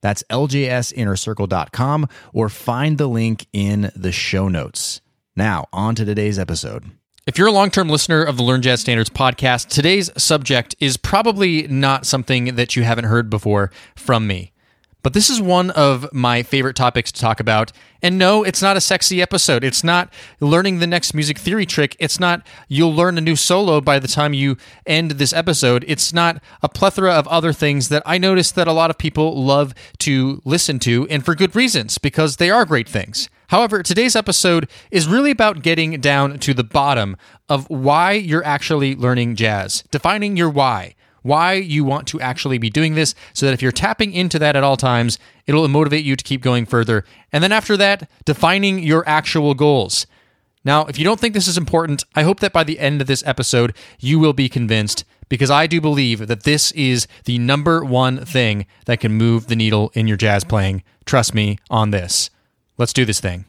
That's ljsinnercircle.com or find the link in the show notes. Now, on to today's episode. If you're a long term listener of the Learn Jazz Standards podcast, today's subject is probably not something that you haven't heard before from me. But this is one of my favorite topics to talk about. And no, it's not a sexy episode. It's not learning the next music theory trick. It's not you'll learn a new solo by the time you end this episode. It's not a plethora of other things that I notice that a lot of people love to listen to, and for good reasons, because they are great things. However, today's episode is really about getting down to the bottom of why you're actually learning jazz, defining your why why you want to actually be doing this so that if you're tapping into that at all times, it'll motivate you to keep going further. And then after that, defining your actual goals. Now, if you don't think this is important, I hope that by the end of this episode, you will be convinced because I do believe that this is the number one thing that can move the needle in your jazz playing. Trust me on this. Let's do this thing.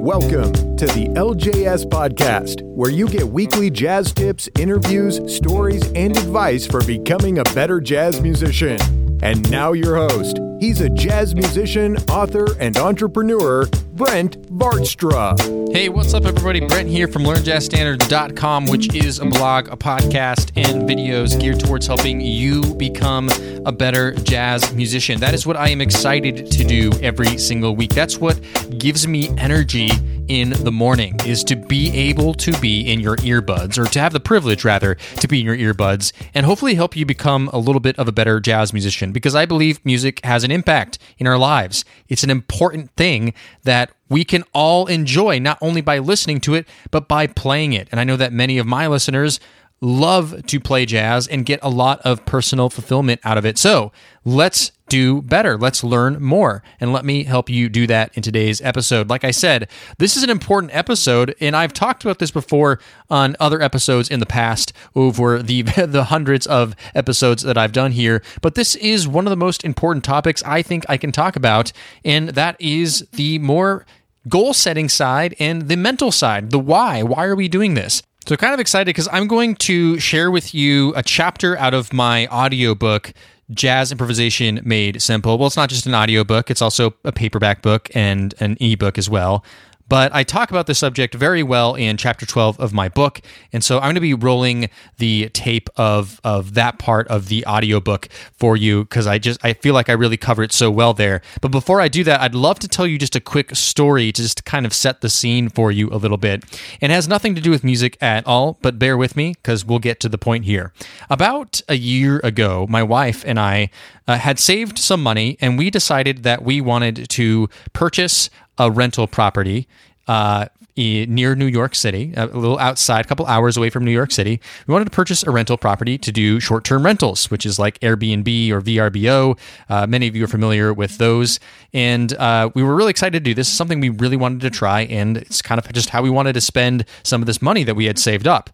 Welcome to the LJS Podcast, where you get weekly jazz tips, interviews, stories, and advice for becoming a better jazz musician. And now, your host. He's a jazz musician, author, and entrepreneur, Brent Vaartstra. Hey, what's up, everybody? Brent here from LearnJazzStandards.com, which is a blog, a podcast, and videos geared towards helping you become a better jazz musician. That is what I am excited to do every single week. That's what gives me energy in the morning is to be able to be in your earbuds or to have the privilege rather to be in your earbuds and hopefully help you become a little bit of a better jazz musician because I believe music has an impact in our lives. It's an important thing that we can all enjoy not only by listening to it but by playing it. And I know that many of my listeners love to play jazz and get a lot of personal fulfillment out of it. So let's do better. Let's learn more. And let me help you do that in today's episode. Like I said, this is an important episode, and I've talked about this before on other episodes in the past over the, the hundreds of episodes that I've done here. But this is one of the most important topics I think I can talk about, and that is the more goal setting side and the mental side, the why. Why are we doing this? So, kind of excited because I'm going to share with you a chapter out of my audiobook, Jazz Improvisation Made Simple. Well, it's not just an audiobook, it's also a paperback book and an ebook as well. But I talk about the subject very well in chapter 12 of my book. And so I'm going to be rolling the tape of, of that part of the audiobook for you because I just I feel like I really cover it so well there. But before I do that, I'd love to tell you just a quick story to just kind of set the scene for you a little bit. It has nothing to do with music at all, but bear with me because we'll get to the point here. About a year ago, my wife and I uh, had saved some money and we decided that we wanted to purchase a rental property uh, near New York City, a little outside, a couple hours away from New York City. We wanted to purchase a rental property to do short term rentals, which is like Airbnb or VRBO. Uh, many of you are familiar with those. And uh, we were really excited to do this. It's something we really wanted to try. And it's kind of just how we wanted to spend some of this money that we had saved up.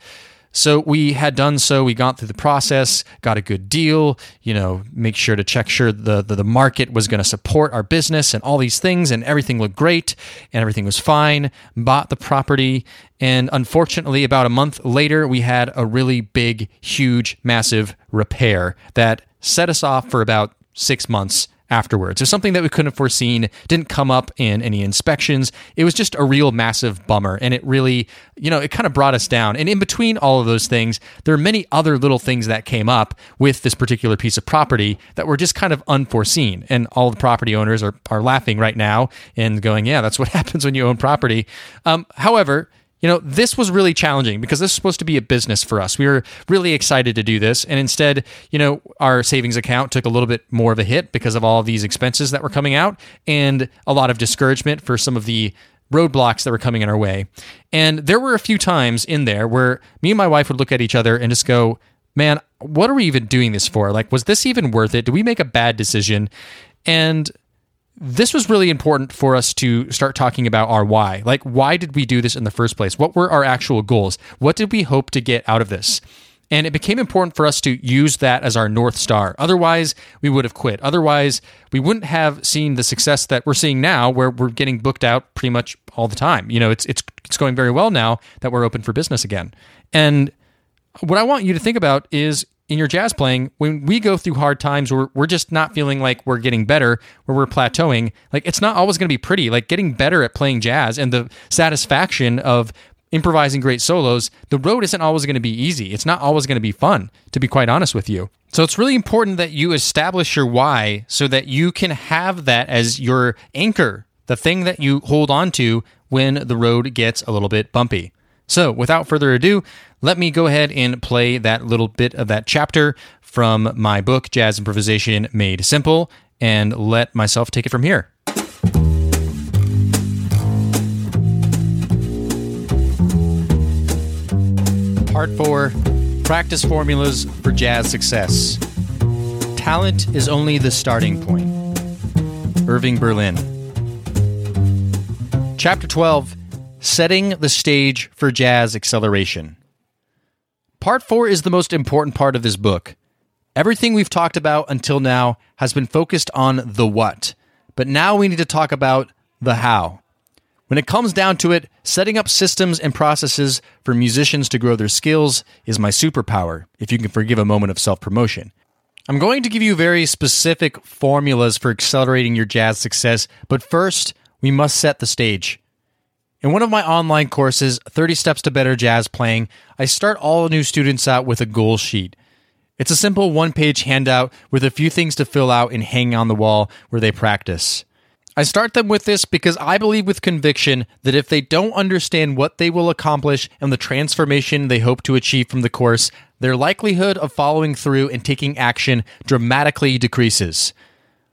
So we had done so. We got through the process, got a good deal. You know, make sure to check sure the the, the market was going to support our business and all these things, and everything looked great and everything was fine. Bought the property, and unfortunately, about a month later, we had a really big, huge, massive repair that set us off for about six months afterwards. It was something that we couldn't have foreseen, didn't come up in any inspections. It was just a real massive bummer. And it really, you know, it kind of brought us down. And in between all of those things, there are many other little things that came up with this particular piece of property that were just kind of unforeseen. And all the property owners are, are laughing right now and going, yeah, that's what happens when you own property. Um, however, you know, this was really challenging because this is supposed to be a business for us. We were really excited to do this. And instead, you know, our savings account took a little bit more of a hit because of all of these expenses that were coming out and a lot of discouragement for some of the roadblocks that were coming in our way. And there were a few times in there where me and my wife would look at each other and just go, man, what are we even doing this for? Like, was this even worth it? Did we make a bad decision? And this was really important for us to start talking about our why. Like, why did we do this in the first place? What were our actual goals? What did we hope to get out of this? And it became important for us to use that as our North Star. Otherwise, we would have quit. Otherwise, we wouldn't have seen the success that we're seeing now, where we're getting booked out pretty much all the time. You know, it's, it's, it's going very well now that we're open for business again. And what I want you to think about is in your jazz playing, when we go through hard times where we're just not feeling like we're getting better, where we're plateauing, like it's not always going to be pretty. Like getting better at playing jazz and the satisfaction of improvising great solos, the road isn't always going to be easy. It's not always going to be fun, to be quite honest with you. So it's really important that you establish your why so that you can have that as your anchor, the thing that you hold on to when the road gets a little bit bumpy. So, without further ado, let me go ahead and play that little bit of that chapter from my book, Jazz Improvisation Made Simple, and let myself take it from here. Part 4 Practice Formulas for Jazz Success. Talent is only the starting point. Irving Berlin. Chapter 12 Setting the Stage for Jazz Acceleration. Part 4 is the most important part of this book. Everything we've talked about until now has been focused on the what, but now we need to talk about the how. When it comes down to it, setting up systems and processes for musicians to grow their skills is my superpower, if you can forgive a moment of self promotion. I'm going to give you very specific formulas for accelerating your jazz success, but first, we must set the stage. In one of my online courses, 30 Steps to Better Jazz Playing, I start all new students out with a goal sheet. It's a simple one page handout with a few things to fill out and hang on the wall where they practice. I start them with this because I believe with conviction that if they don't understand what they will accomplish and the transformation they hope to achieve from the course, their likelihood of following through and taking action dramatically decreases.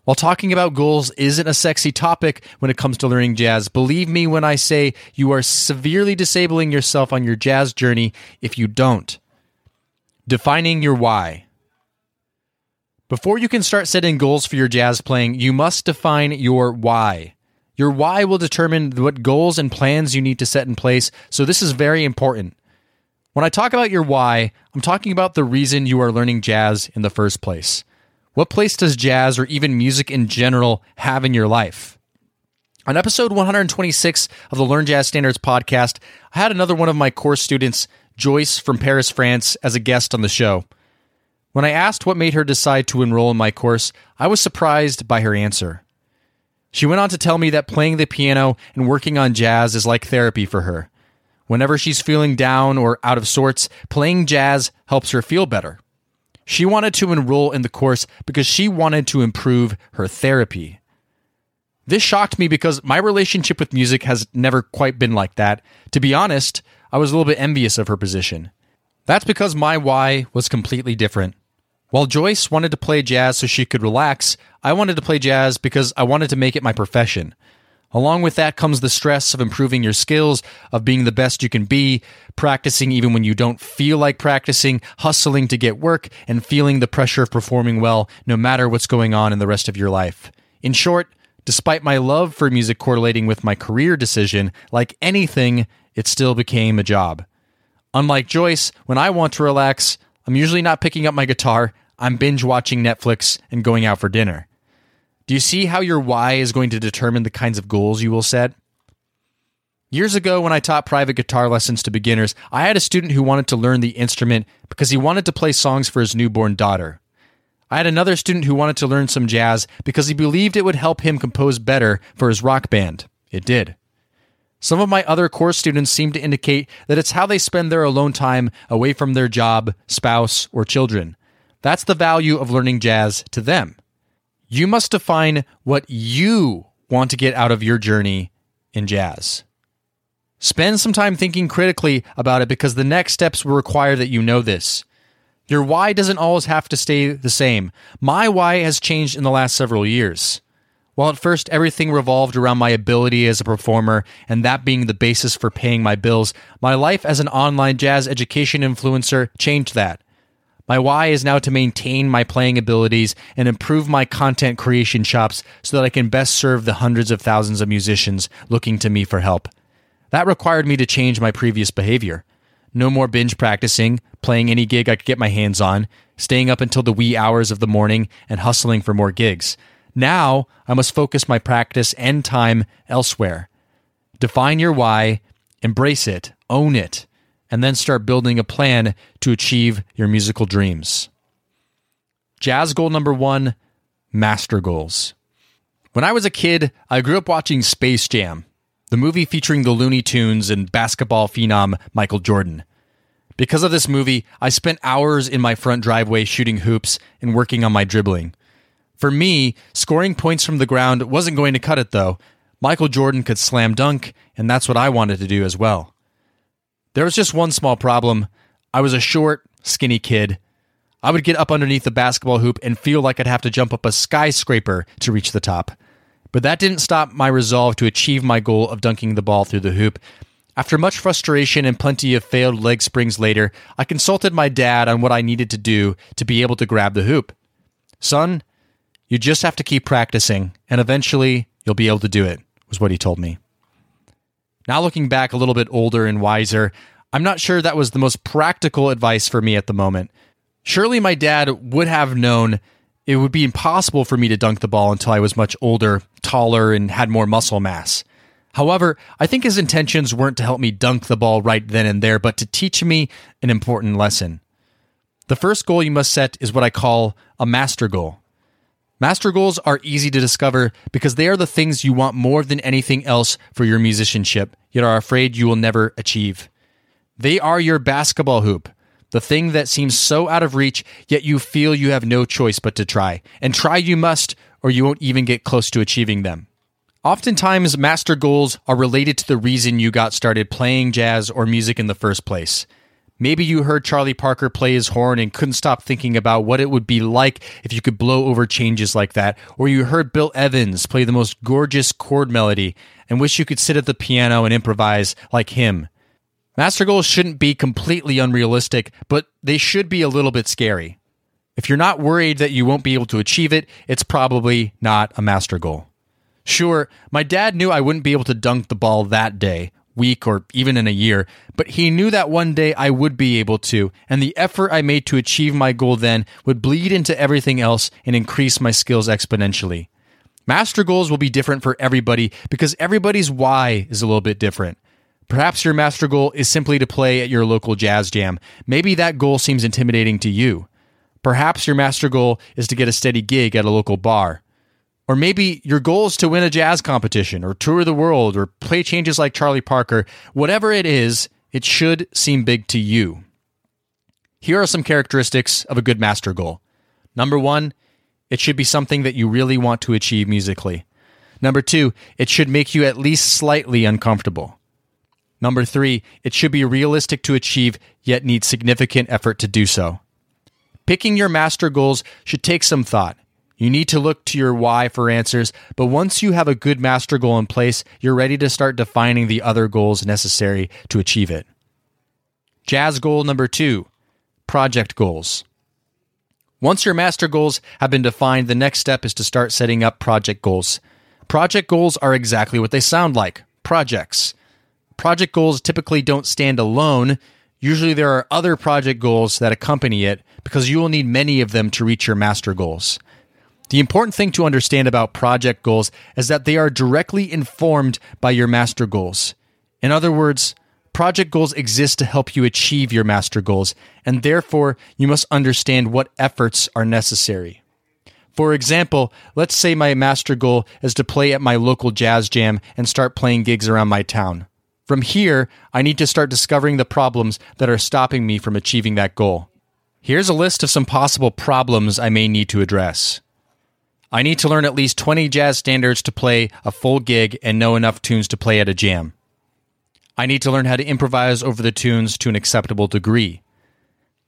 While talking about goals isn't a sexy topic when it comes to learning jazz, believe me when I say you are severely disabling yourself on your jazz journey if you don't. Defining your why. Before you can start setting goals for your jazz playing, you must define your why. Your why will determine what goals and plans you need to set in place, so this is very important. When I talk about your why, I'm talking about the reason you are learning jazz in the first place. What place does jazz or even music in general have in your life? On episode 126 of the Learn Jazz Standards podcast, I had another one of my course students, Joyce from Paris, France, as a guest on the show. When I asked what made her decide to enroll in my course, I was surprised by her answer. She went on to tell me that playing the piano and working on jazz is like therapy for her. Whenever she's feeling down or out of sorts, playing jazz helps her feel better. She wanted to enroll in the course because she wanted to improve her therapy. This shocked me because my relationship with music has never quite been like that. To be honest, I was a little bit envious of her position. That's because my why was completely different. While Joyce wanted to play jazz so she could relax, I wanted to play jazz because I wanted to make it my profession. Along with that comes the stress of improving your skills, of being the best you can be, practicing even when you don't feel like practicing, hustling to get work, and feeling the pressure of performing well no matter what's going on in the rest of your life. In short, despite my love for music correlating with my career decision, like anything, it still became a job. Unlike Joyce, when I want to relax, I'm usually not picking up my guitar, I'm binge watching Netflix and going out for dinner. Do you see how your why is going to determine the kinds of goals you will set? Years ago, when I taught private guitar lessons to beginners, I had a student who wanted to learn the instrument because he wanted to play songs for his newborn daughter. I had another student who wanted to learn some jazz because he believed it would help him compose better for his rock band. It did. Some of my other course students seem to indicate that it's how they spend their alone time away from their job, spouse, or children. That's the value of learning jazz to them. You must define what you want to get out of your journey in jazz. Spend some time thinking critically about it because the next steps will require that you know this. Your why doesn't always have to stay the same. My why has changed in the last several years. While at first everything revolved around my ability as a performer and that being the basis for paying my bills, my life as an online jazz education influencer changed that. My why is now to maintain my playing abilities and improve my content creation chops so that I can best serve the hundreds of thousands of musicians looking to me for help. That required me to change my previous behavior. No more binge practicing, playing any gig I could get my hands on, staying up until the wee hours of the morning, and hustling for more gigs. Now I must focus my practice and time elsewhere. Define your why, embrace it, own it, and then start building a plan to achieve your musical dreams. Jazz goal number one master goals. When I was a kid, I grew up watching Space Jam, the movie featuring the Looney Tunes and basketball phenom Michael Jordan. Because of this movie, I spent hours in my front driveway shooting hoops and working on my dribbling. For me, scoring points from the ground wasn't going to cut it though. Michael Jordan could slam dunk, and that's what I wanted to do as well. There was just one small problem. I was a short, skinny kid. I would get up underneath the basketball hoop and feel like I'd have to jump up a skyscraper to reach the top. But that didn't stop my resolve to achieve my goal of dunking the ball through the hoop. After much frustration and plenty of failed leg springs later, I consulted my dad on what I needed to do to be able to grab the hoop. Son, you just have to keep practicing, and eventually you'll be able to do it, was what he told me. Now, looking back a little bit older and wiser, I'm not sure that was the most practical advice for me at the moment. Surely my dad would have known it would be impossible for me to dunk the ball until I was much older, taller, and had more muscle mass. However, I think his intentions weren't to help me dunk the ball right then and there, but to teach me an important lesson. The first goal you must set is what I call a master goal. Master goals are easy to discover because they are the things you want more than anything else for your musicianship, yet are afraid you will never achieve. They are your basketball hoop, the thing that seems so out of reach, yet you feel you have no choice but to try. And try you must, or you won't even get close to achieving them. Oftentimes, master goals are related to the reason you got started playing jazz or music in the first place. Maybe you heard Charlie Parker play his horn and couldn't stop thinking about what it would be like if you could blow over changes like that. Or you heard Bill Evans play the most gorgeous chord melody and wish you could sit at the piano and improvise like him. Master goals shouldn't be completely unrealistic, but they should be a little bit scary. If you're not worried that you won't be able to achieve it, it's probably not a master goal. Sure, my dad knew I wouldn't be able to dunk the ball that day, week, or even in a year, but he knew that one day I would be able to, and the effort I made to achieve my goal then would bleed into everything else and increase my skills exponentially. Master goals will be different for everybody because everybody's why is a little bit different. Perhaps your master goal is simply to play at your local jazz jam. Maybe that goal seems intimidating to you. Perhaps your master goal is to get a steady gig at a local bar. Or maybe your goal is to win a jazz competition or tour the world or play changes like Charlie Parker. Whatever it is, it should seem big to you. Here are some characteristics of a good master goal. Number one, it should be something that you really want to achieve musically. Number two, it should make you at least slightly uncomfortable. Number three, it should be realistic to achieve, yet need significant effort to do so. Picking your master goals should take some thought. You need to look to your why for answers, but once you have a good master goal in place, you're ready to start defining the other goals necessary to achieve it. Jazz goal number two project goals. Once your master goals have been defined, the next step is to start setting up project goals. Project goals are exactly what they sound like projects. Project goals typically don't stand alone. Usually, there are other project goals that accompany it because you will need many of them to reach your master goals. The important thing to understand about project goals is that they are directly informed by your master goals. In other words, project goals exist to help you achieve your master goals, and therefore you must understand what efforts are necessary. For example, let's say my master goal is to play at my local jazz jam and start playing gigs around my town. From here, I need to start discovering the problems that are stopping me from achieving that goal. Here's a list of some possible problems I may need to address. I need to learn at least 20 jazz standards to play a full gig and know enough tunes to play at a jam. I need to learn how to improvise over the tunes to an acceptable degree.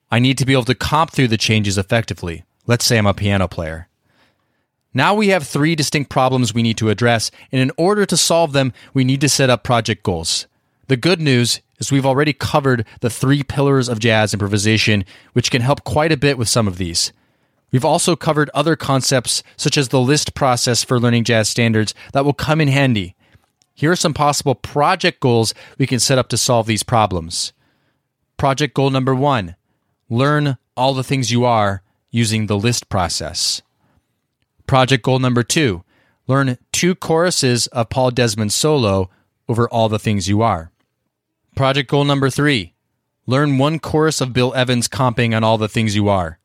I need to be able to comp through the changes effectively. Let's say I'm a piano player. Now we have three distinct problems we need to address, and in order to solve them, we need to set up project goals. The good news is we've already covered the three pillars of jazz improvisation, which can help quite a bit with some of these. We've also covered other concepts, such as the list process for learning jazz standards, that will come in handy. Here are some possible project goals we can set up to solve these problems. Project goal number one learn all the things you are using the list process. Project goal number two learn two choruses of Paul Desmond's solo over all the things you are. Project goal number three learn one chorus of Bill Evans comping on all the things you are.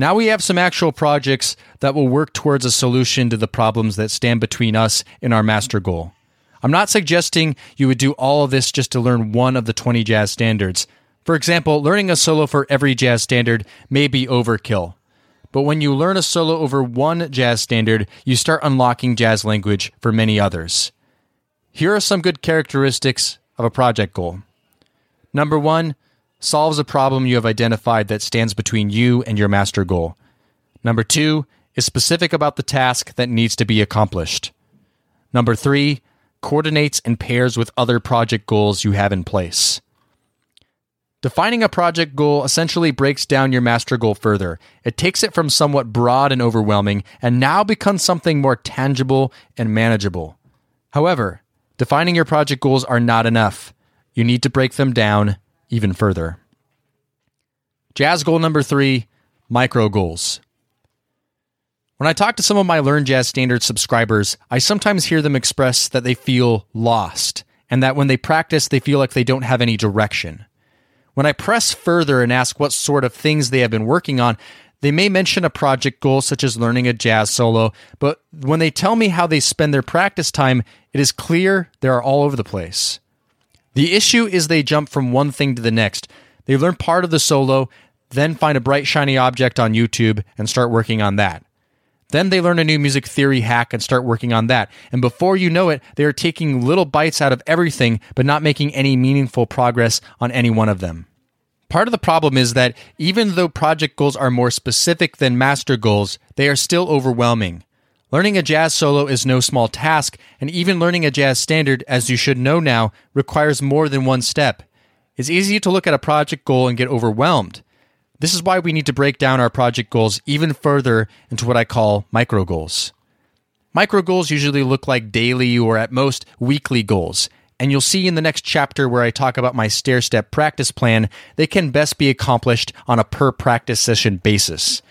Now we have some actual projects that will work towards a solution to the problems that stand between us and our master goal. I'm not suggesting you would do all of this just to learn one of the 20 jazz standards. For example, learning a solo for every jazz standard may be overkill. But when you learn a solo over one jazz standard, you start unlocking jazz language for many others. Here are some good characteristics of a project goal. Number one, solves a problem you have identified that stands between you and your master goal. Number two, is specific about the task that needs to be accomplished. Number three, coordinates and pairs with other project goals you have in place. Defining a project goal essentially breaks down your master goal further. It takes it from somewhat broad and overwhelming and now becomes something more tangible and manageable. However, defining your project goals are not enough. You need to break them down even further. Jazz goal number three micro goals. When I talk to some of my Learn Jazz Standards subscribers, I sometimes hear them express that they feel lost and that when they practice, they feel like they don't have any direction. When I press further and ask what sort of things they have been working on, they may mention a project goal such as learning a jazz solo, but when they tell me how they spend their practice time, it is clear they are all over the place. The issue is they jump from one thing to the next. They learn part of the solo, then find a bright, shiny object on YouTube and start working on that. Then they learn a new music theory hack and start working on that. And before you know it, they are taking little bites out of everything, but not making any meaningful progress on any one of them. Part of the problem is that even though project goals are more specific than master goals, they are still overwhelming. Learning a jazz solo is no small task, and even learning a jazz standard, as you should know now, requires more than one step. It's easy to look at a project goal and get overwhelmed. This is why we need to break down our project goals even further into what I call micro goals. Micro goals usually look like daily or at most weekly goals, and you'll see in the next chapter where I talk about my stair step practice plan, they can best be accomplished on a per practice session basis.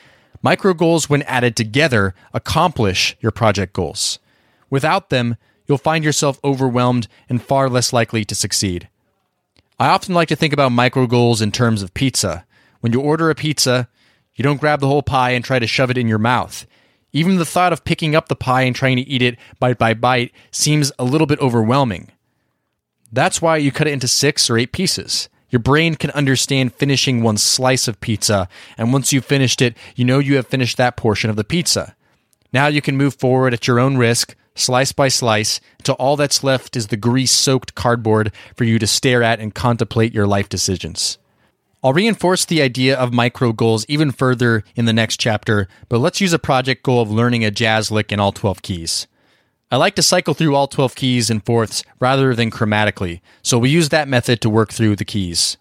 Micro goals, when added together, accomplish your project goals. Without them, you'll find yourself overwhelmed and far less likely to succeed. I often like to think about micro goals in terms of pizza. When you order a pizza, you don't grab the whole pie and try to shove it in your mouth. Even the thought of picking up the pie and trying to eat it bite by bite seems a little bit overwhelming. That's why you cut it into six or eight pieces. Your brain can understand finishing one slice of pizza, and once you've finished it, you know you have finished that portion of the pizza. Now you can move forward at your own risk, slice by slice, until all that's left is the grease soaked cardboard for you to stare at and contemplate your life decisions. I'll reinforce the idea of micro goals even further in the next chapter, but let's use a project goal of learning a jazz lick in all 12 keys. I like to cycle through all 12 keys and fourths rather than chromatically, so we use that method to work through the keys.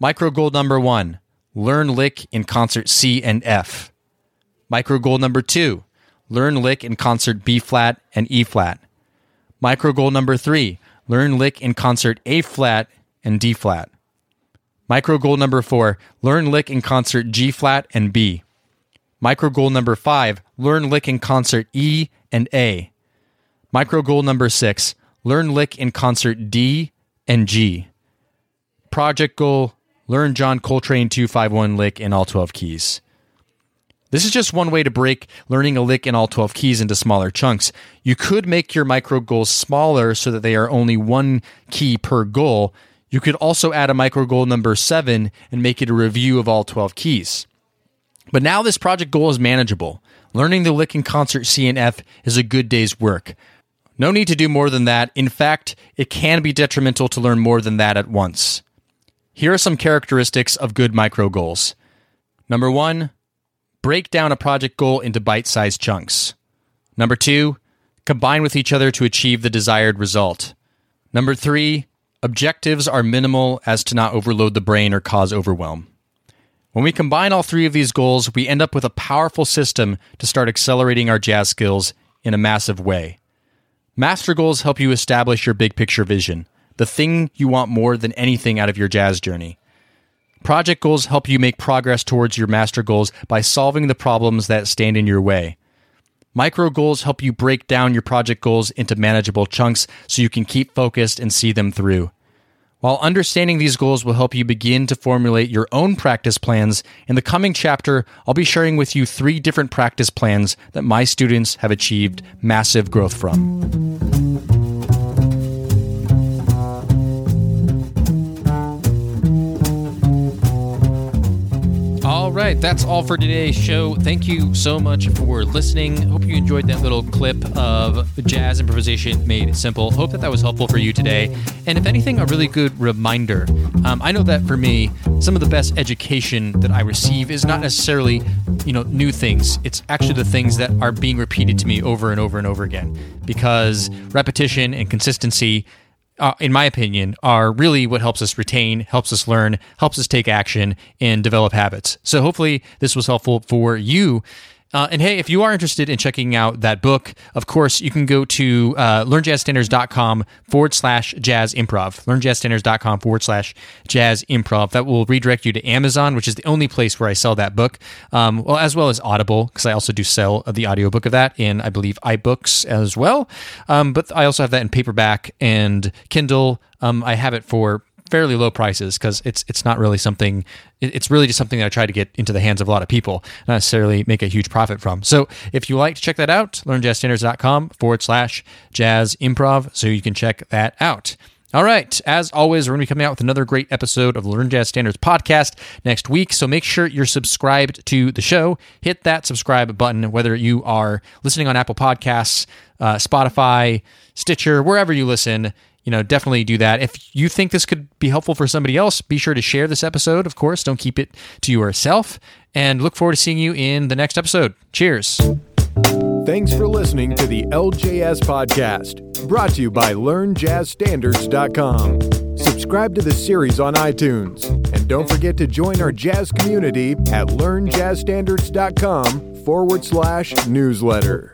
Micro goal number one learn lick in concert C and F. Micro goal number two learn lick in concert B flat and E flat. Micro goal number three learn lick in concert A flat and D flat. Micro goal number four learn lick in concert G flat and B. Micro goal number five learn lick in concert E and A. Micro goal number six learn lick in concert D and G. Project goal learn John Coltrane 251 lick in all 12 keys. This is just one way to break learning a lick in all 12 keys into smaller chunks. You could make your micro goals smaller so that they are only one key per goal you could also add a micro goal number seven and make it a review of all 12 keys. But now this project goal is manageable. Learning the lick in concert C and F is a good day's work. No need to do more than that. In fact, it can be detrimental to learn more than that at once. Here are some characteristics of good micro goals. Number one, break down a project goal into bite sized chunks. Number two, combine with each other to achieve the desired result. Number three, Objectives are minimal as to not overload the brain or cause overwhelm. When we combine all three of these goals, we end up with a powerful system to start accelerating our jazz skills in a massive way. Master goals help you establish your big picture vision, the thing you want more than anything out of your jazz journey. Project goals help you make progress towards your master goals by solving the problems that stand in your way. Micro goals help you break down your project goals into manageable chunks so you can keep focused and see them through. While understanding these goals will help you begin to formulate your own practice plans, in the coming chapter, I'll be sharing with you three different practice plans that my students have achieved massive growth from. All right, that's all for today's show. Thank you so much for listening. Hope you enjoyed that little clip of jazz improvisation made simple. Hope that that was helpful for you today. And if anything, a really good reminder. Um, I know that for me, some of the best education that I receive is not necessarily, you know, new things. It's actually the things that are being repeated to me over and over and over again because repetition and consistency uh, in my opinion, are really what helps us retain, helps us learn, helps us take action, and develop habits. So hopefully, this was helpful for you. Uh, and hey, if you are interested in checking out that book, of course, you can go to uh, learnjazzstandards.com forward slash jazz improv. Learnjazzstandards.com forward slash jazz improv. That will redirect you to Amazon, which is the only place where I sell that book, um, well, as well as Audible, because I also do sell the audiobook of that in, I believe, iBooks as well. Um, but I also have that in paperback and Kindle. Um, I have it for fairly low prices because it's it's not really something it's really just something that I try to get into the hands of a lot of people, not necessarily make a huge profit from. So if you like to check that out, learnjazzstandards.com forward slash jazz improv so you can check that out. All right. As always, we're going to be coming out with another great episode of the Learn Jazz Standards podcast next week. So make sure you're subscribed to the show. Hit that subscribe button, whether you are listening on Apple Podcasts, uh, Spotify, Stitcher, wherever you listen you know, definitely do that. If you think this could be helpful for somebody else, be sure to share this episode, of course. Don't keep it to yourself. And look forward to seeing you in the next episode. Cheers. Thanks for listening to the LJS Podcast, brought to you by LearnJazzStandards.com. Subscribe to the series on iTunes, and don't forget to join our jazz community at LearnJazzStandards.com forward slash newsletter.